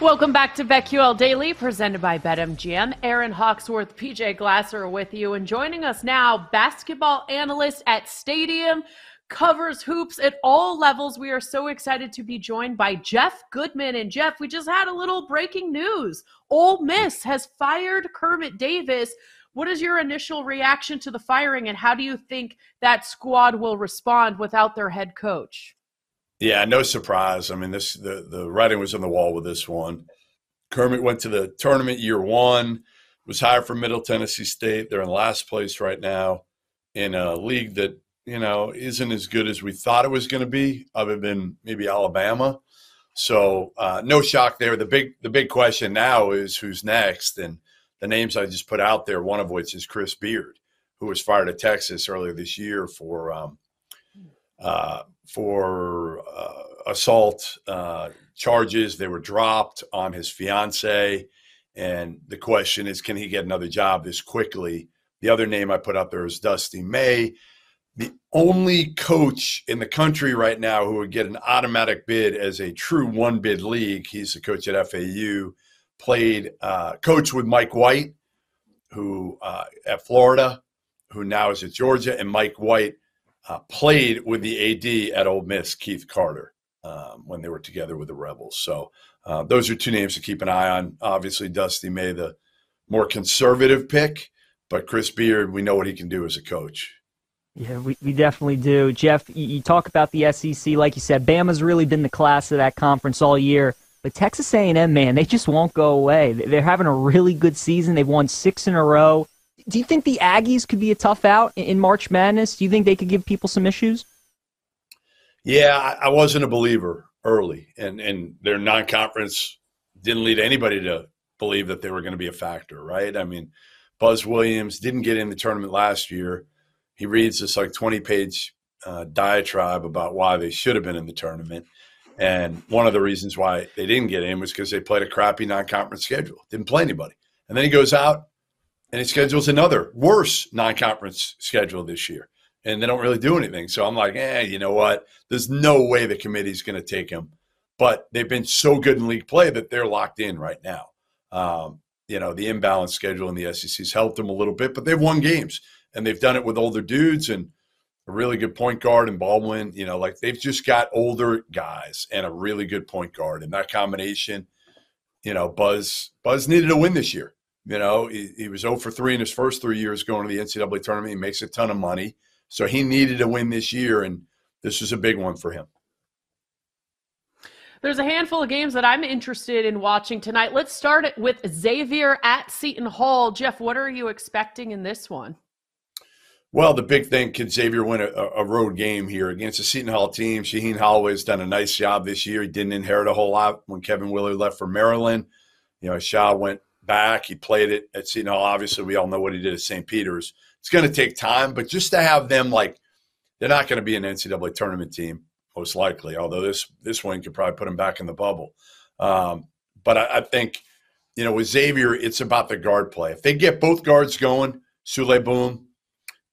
Welcome back to BetQL Daily, presented by BetMGM. Aaron Hawksworth, PJ Glasser with you, and joining us now, basketball analyst at Stadium, covers hoops at all levels. We are so excited to be joined by Jeff Goodman. And Jeff, we just had a little breaking news. Ole Miss has fired Kermit Davis. What is your initial reaction to the firing, and how do you think that squad will respond without their head coach? Yeah, no surprise. I mean, this the the writing was on the wall with this one. Kermit went to the tournament year one, was hired from Middle Tennessee State. They're in last place right now in a league that you know isn't as good as we thought it was going to be, other than maybe Alabama. So uh, no shock there. The big the big question now is who's next, and the names I just put out there, one of which is Chris Beard, who was fired at Texas earlier this year for um, uh, for uh, assault uh, charges. They were dropped on his fiance. And the question is, can he get another job this quickly? The other name I put up there is Dusty May, the only coach in the country right now who would get an automatic bid as a true one bid league. He's the coach at FAU, played uh, coach with Mike White, who uh, at Florida, who now is at Georgia, and Mike White uh, played with the AD at Ole Miss, Keith Carter, um, when they were together with the Rebels. So uh, those are two names to keep an eye on. Obviously, Dusty May, the more conservative pick, but Chris Beard, we know what he can do as a coach. Yeah, we, we definitely do. Jeff, you, you talk about the SEC, like you said, Bama's really been the class of that conference all year. But Texas A&M, man, they just won't go away. They're having a really good season. They've won six in a row do you think the Aggies could be a tough out in March Madness? Do you think they could give people some issues? Yeah, I wasn't a believer early, and and their non-conference didn't lead anybody to believe that they were going to be a factor, right? I mean, Buzz Williams didn't get in the tournament last year. He reads this like twenty-page uh, diatribe about why they should have been in the tournament. And one of the reasons why they didn't get in was because they played a crappy non-conference schedule, didn't play anybody. And then he goes out and he schedules another worse non-conference schedule this year, and they don't really do anything. So I'm like, eh, you know what? There's no way the committee's going to take him. But they've been so good in league play that they're locked in right now. Um, you know, the imbalance schedule in the SEC's helped them a little bit, but they've won games and they've done it with older dudes and a really good point guard and Baldwin. You know, like they've just got older guys and a really good point guard, and that combination. You know, Buzz Buzz needed a win this year. You know, he, he was 0 for 3 in his first three years going to the NCAA tournament. He makes a ton of money. So he needed to win this year, and this was a big one for him. There's a handful of games that I'm interested in watching tonight. Let's start it with Xavier at Seton Hall. Jeff, what are you expecting in this one? Well, the big thing can Xavier win a, a, road game here against the Seton Hall team? Shaheen Holloway has done a nice job this year. He didn't inherit a whole lot when Kevin Willard left for Maryland. You know, Sha went back. He played it at Seton Hall. Obviously, we all know what he did at St. Peter's. It's going to take time, but just to have them like they're not going to be an NCAA tournament team most likely. Although this this win could probably put them back in the bubble. Um, but I, I, think you know with Xavier, it's about the guard play. If they get both guards going, Souley Boum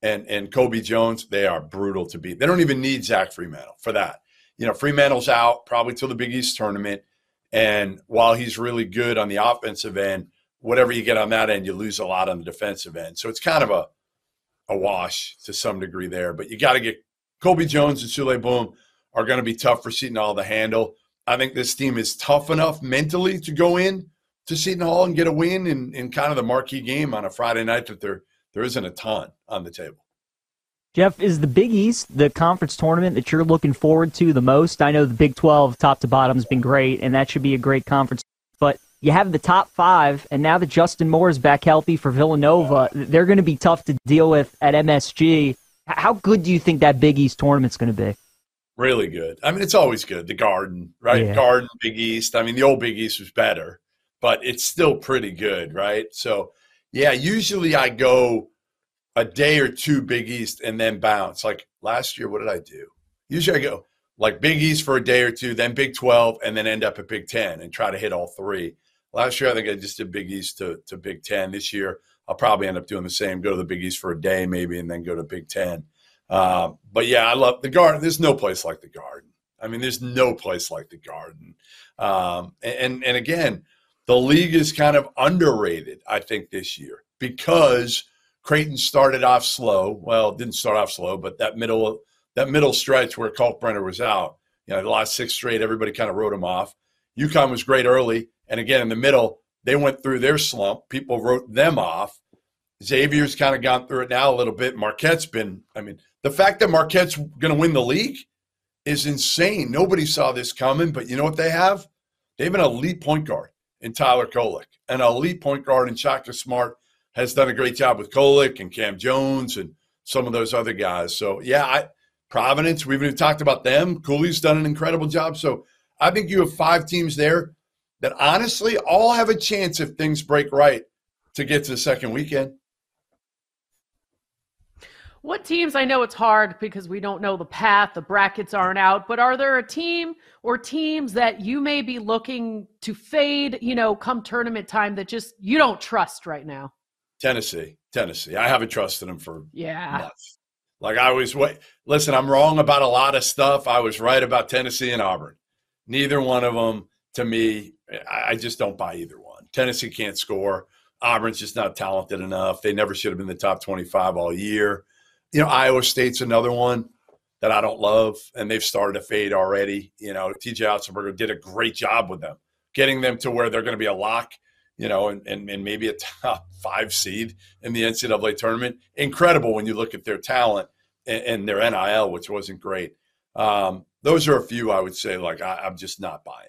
and and Colby Jones, they are brutal to beat. They don't even need Zach Freemantle for that. You know, Freemantle's out probably till the Big East tournament. And while he's really good on the offensive end, whatever you get on that end, you lose a lot on the defensive end. So it's kind of a a wash to some degree there. But you got to get Colby Jones and Souley Boum are going to be tough for Seton Hall to handle. I think this team is tough enough mentally to go in to Seton Hall and get a win in, in kind of the marquee game on a Friday night that there there isn't a ton on the table. Jeff, is the Big East the conference tournament that you're looking forward to the most? I know the Big 12 top to bottom has been great, and that should be a great conference. You have the top five, and now that Justin Moore is back healthy for Villanova, they're going to be tough to deal with at MSG. How good do you think that Big East tournament's going to be? Really good. I mean, it's always good. The Garden, right? Yeah. Garden, Big East. I mean, the old Big East was better, but it's still pretty good, right? So, yeah, usually I go a day or two Big East and then bounce. Like last year, what did I do? Usually I go like Big East for a day or two, then Big 12, and then end up at Big 10 and try to hit all three. Last year, I think I just did Big East to, to Big 10. This year, I'll probably end up doing the same, go to the Big East for a day maybe, and then go to Big 10. Uh, but yeah, I love the Garden. There's no place like the Garden. I mean, there's no place like the Garden. Um, and, and again, the league is kind of underrated, I think, this year because – Creighton started off slow. Well, didn't start off slow, but that middle that middle stretch where Kalkbrenner was out, you know, the last six straight, everybody kind of wrote him off. UConn was great early, and again in the middle, they went through their slump. People wrote them off. Xavier's kind of gone through it now a little bit. Marquette's been, I mean, the fact that Marquette's going to win the league is insane. Nobody saw this coming, but you know what they have? They have an elite point guard in Tyler Kolek, an elite point guard in Shaka Smart, has done a great job with Kolek and Cam Jones and some of those other guys. So yeah, I, Providence, we've even talked about them. Cooley's done an incredible job. So I think you have five teams there that honestly all have a chance if things break right to get to the second weekend. What teams? I know it's hard because we don't know the path, the brackets aren't out, but are there a team or teams that you may be looking to fade, you know, come tournament time that just you don't trust right now? Tennessee, Tennessee. I haven't trusted them for yeah. Months. Like I was wait. Listen, I'm wrong about a lot of stuff. I was right about Tennessee and Auburn. Neither one of them, to me, I just don't buy either one. Tennessee can't score. Auburn's just not talented enough. They never should have been the top 25 all year. You know, Iowa State's another one that I don't love, and they've started to fade already. You know, TJ Otzelberger did a great job with them, getting them to where they're going to be a lock you know, and, and, and maybe a top five seed in the NCAA tournament. Incredible when you look at their talent and, and their NIL, which wasn't great. Um, those are a few I would say, like, I, I'm just not buying.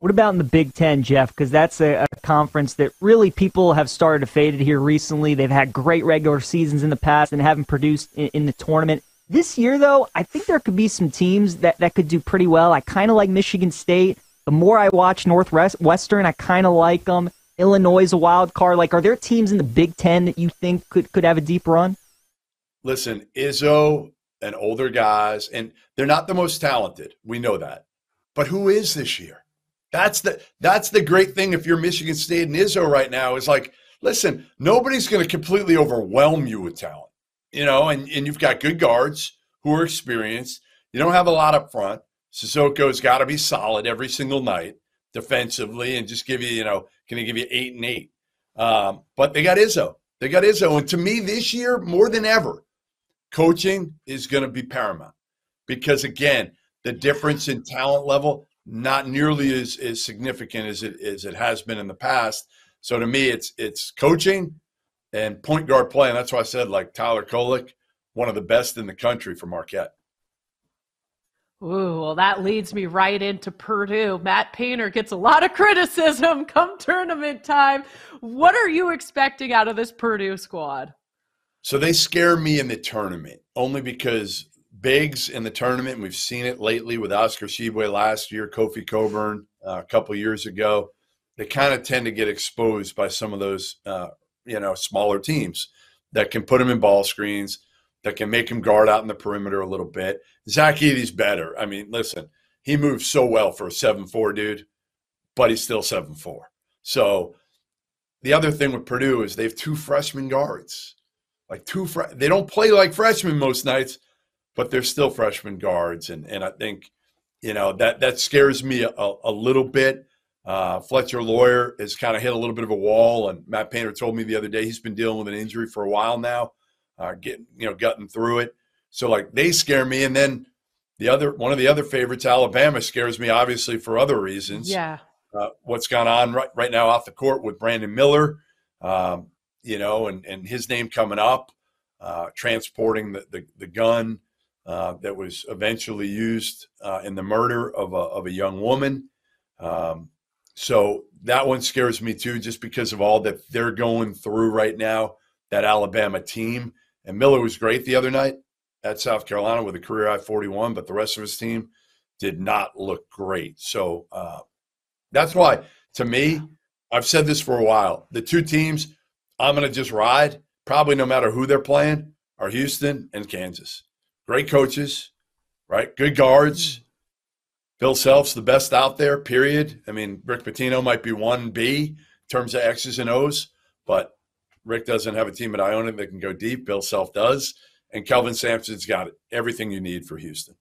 What about in the Big Ten, Jeff? Because that's a, a, conference that really people have started to fade it here recently. They've had great regular seasons in the past and haven't produced in, in the tournament. This year, though, I think there could be some teams that, that could do pretty well. I kind of like Michigan State. The more I watch Northwestern, I kind of like them. Illinois is a wild card. Like, are there teams in the Big Ten that you think could could have a deep run? Listen, Izzo and older guys, and they're not the most talented. We know that, but who is this year? That's the that's the great thing. If you're Michigan State and Izzo right now, is like, listen, nobody's going to completely overwhelm you with talent, you know, and and you've got good guards who are experienced. You don't have a lot up front. Sissoko's got to be solid every single night defensively and just give you, you know, can he give you eight and eight? Um, but they got Izzo. They got Izzo. And to me, this year, more than ever, coaching is going to be paramount because, again, the difference in talent level not nearly as, as significant as it as it has been in the past. So to me, it's it's coaching and point guard play, and that's why I said like Tyler Kolek, one of the best in the country for Marquette. Ooh, well, that leads me right into Purdue. Matt Painter gets a lot of criticism come tournament time. What are you expecting out of this Purdue squad? So they scare me in the tournament only because bigs in the tournament. We've seen it lately with Oscar Tshiebwe last year, Kofi Cockburn uh, a couple years ago. They kind of tend to get exposed by some of those, uh, you know, smaller teams that can put them in ball screens, that can make him guard out in the perimeter a little bit. Zach Edey's better. I mean, listen, he moves so well for a seven-four dude, but he's still seven-four. So the other thing with Purdue is they have two freshman guards. Like two, fr- they don't play like freshmen most nights, but they're still freshman guards, and and I think, you know, that that scares me a, a little bit. Uh, Fletcher Loyer has kind of hit a little bit of a wall, and Matt Painter told me the other day he's been dealing with an injury for a while now, uh, getting you know gutting through it. So like they scare me, and then the other one of the other favorites, Alabama, scares me obviously for other reasons. Yeah. Uh, what's gone on right right now off the court with Brandon Miller, um, you know, and and his name coming up, uh, transporting the the, the gun uh, that was eventually used uh, in the murder of a of a young woman. Um, so that one scares me too, just because of all that they're going through right now. That Alabama team and Miller was great the other night at South Carolina with a career high 41, but the rest of his team did not look great. So uh, that's why, to me, I've said this for a while. The two teams I'm going to just ride, probably no matter who they're playing, are Houston and Kansas. Great coaches, right? Good guards. Mm-hmm. Bill Self's the best out there, period. I mean, Rick Pitino might be 1B in terms of X's and O's, but Rick doesn't have a team at Iona that can go deep. Bill Self does. And Kelvin Sampson's got everything you need for Houston.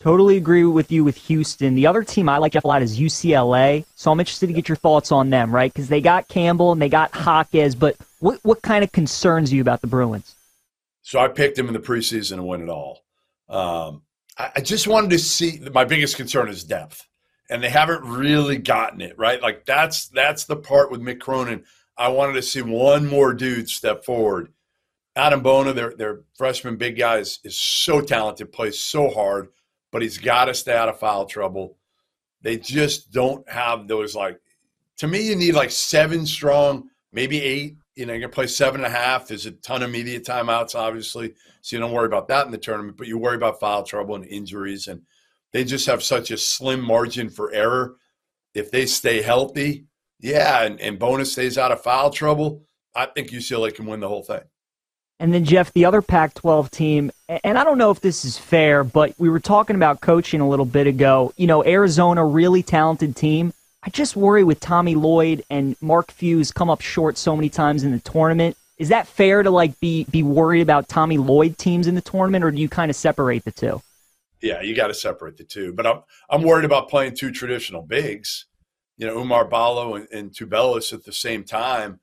Totally agree with you with Houston. The other team I like Jeff a lot is UCLA. So I'm interested to get your thoughts on them, right? Because they got Campbell and they got Jaquez, but what what kind of concerns you about the Bruins? So I picked them in the preseason and win it all. Um, I, I just wanted to see. My biggest concern is depth, and they haven't really gotten it right. Like that's that's the part with Mick Cronin. I wanted to see one more dude step forward Adem Bona, their their freshman big guy, is, is so talented, plays so hard, but he's got to stay out of foul trouble. They just don't have those like. To me, you need like seven strong, maybe eight. You know, you can play seven and a half. There's a ton of media timeouts, obviously, so you don't worry about that in the tournament. But you worry about foul trouble and injuries, and they just have such a slim margin for error. If they stay healthy, yeah, and, and bonus stays out of foul trouble, I think UCLA can win the whole thing. And then, Jeff, the other Pac 12 team, and I don't know if this is fair, but we were talking about coaching a little bit ago. You know, Arizona, really talented team. I just worry with Tommy Lloyd and Mark Few come up short so many times in the tournament. Is that fair to like be be worried about Tommy Lloyd teams in the tournament, or do you kind of separate the two? Yeah, you got to separate the two. But I'm I'm worried about playing two traditional bigs. You know, Oumar Ballo and, and Tubelis at the same time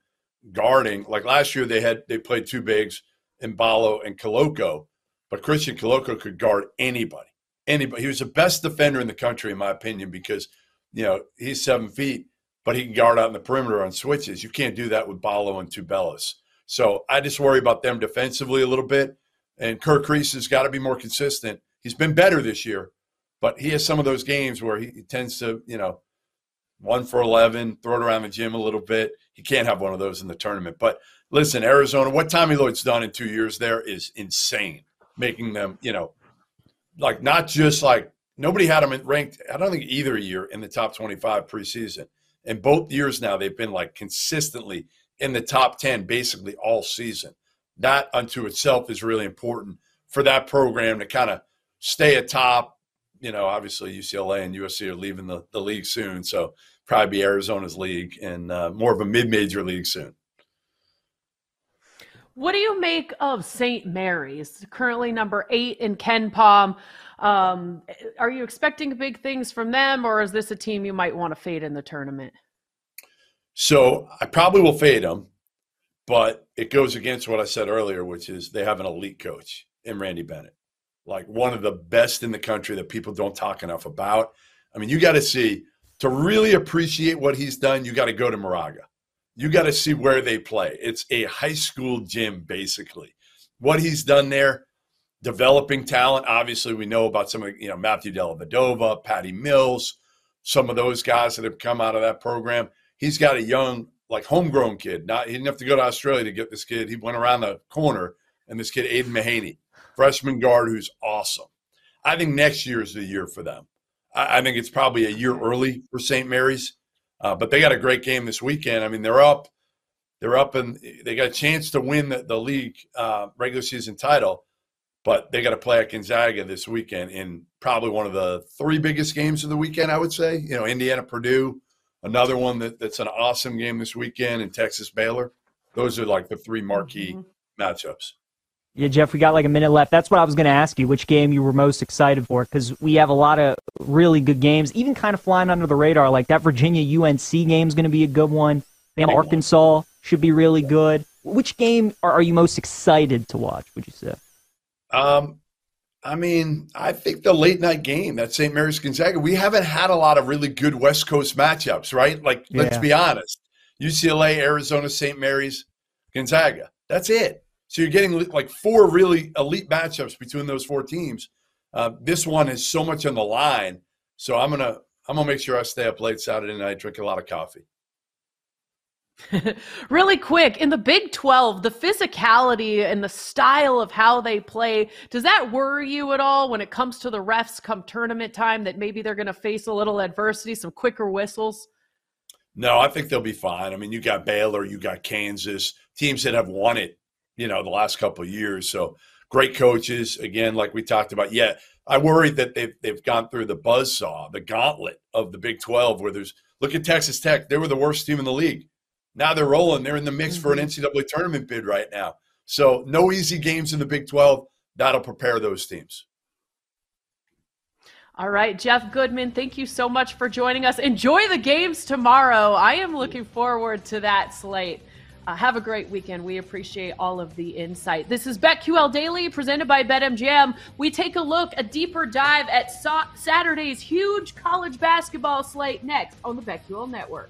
guarding. Like last year, they had they played two bigs Ballo and Koloko, but Christian Koloko could guard anybody. Anybody. He was the best defender in the country, in my opinion, because you know he's seven feet, but he can guard out in the perimeter on switches. You can't do that with Ballo and Tubelis. So I just worry about them defensively a little bit. And Kerr Kriisa has got to be more consistent. He's been better this year, but he has some of those games where he, he tends to, you know, one for 11, throw it around the gym a little bit. He can't have one of those in the tournament. But listen, Arizona, what Tommy Lloyd's done in two years there is insane, making them, you know, like not just like nobody had them ranked, I don't think either year in the top 25 preseason. And both years now, they've been like consistently in the top 10 basically all season. That unto itself is really important for that program to kind of stay atop. You know, obviously UCLA and USC are leaving the, the league soon. So probably be Arizona's league and uh, more of a mid major league soon. What do you make of St. Mary's, currently number eight in KenPom? Um, are you expecting big things from them, or is this a team you might want to fade in the tournament? So I probably will fade them, but it goes against what I said earlier, which is they have an elite coach in Randy Bennett, like one of the best in the country that people don't talk enough about. I mean, you got to see to really appreciate what he's done. You got to go to Moraga you got to see where they play. It's a high school gym, basically. What he's done there, developing talent. Obviously, we know about some of you know Matthew Dellavedova, Patty Mills, some of those guys that have come out of that program. He's got a young, like homegrown kid. Not he didn't have to go to Australia to get this kid. He went around the corner, and this kid Aidan Mahaney freshman guard who's awesome. I think next year is the year for them. I, I think it's probably a year early for St. Mary's, uh, but they got a great game this weekend. I mean, they're up, they're up, and they got a chance to win the, the league uh, regular season title, but they got to play at Gonzaga this weekend in probably one of the three biggest games of the weekend. I would say, you know, Indiana Purdue, another one that, that's an awesome game this weekend, and Texas Baylor. Those are like the three marquee mm-hmm. matchups. Yeah, Jeff, we got like a minute left. That's what I was going to ask you, which game you were most excited for, because we have a lot of really good games, even kind of flying under the radar. Like that Virginia UNC game is going to be a good one. Then Arkansas should be really good. Which game are, are you most excited to watch? Would you say? Um, I mean, I think the late night game that St. Mary's Gonzaga. We haven't had a lot of really good West Coast matchups, right? Like, yeah. let's be honest. UCLA, Arizona, St. Mary's, Gonzaga. That's it. So you're getting like four really elite matchups between those four teams. Uh, this one is so much on the line. So I'm gonna I'm gonna make sure I stay up late Saturday night, drink a lot of coffee. really quick in the Big 12, the physicality and the style of how they play, does that worry you at all when it comes to the refs come tournament time that maybe they're going to face a little adversity, some quicker whistles? No, I think they'll be fine. I mean, you got Baylor, you got Kansas, teams that have won it you know, the last couple of years. So great coaches. Again, like we talked about. Yeah, I worry that they've they've gone through the buzz saw, the gauntlet of the Big Twelve, where there's look at Texas Tech. They were the worst team in the league. Now they're rolling. They're in the mix for an mm-hmm. NCAA tournament bid right now. So no easy games in the Big Twelve. That'll prepare those teams. All right, Jeff Goodman, thank you so much for joining us. Enjoy the games tomorrow. I am looking forward to that slate. Uh, have a great weekend. We appreciate all of the insight. This is BetQL Daily presented by BetMGM. We take a look, a deeper dive at so- Saturday's huge college basketball slate next on the BetQL Network.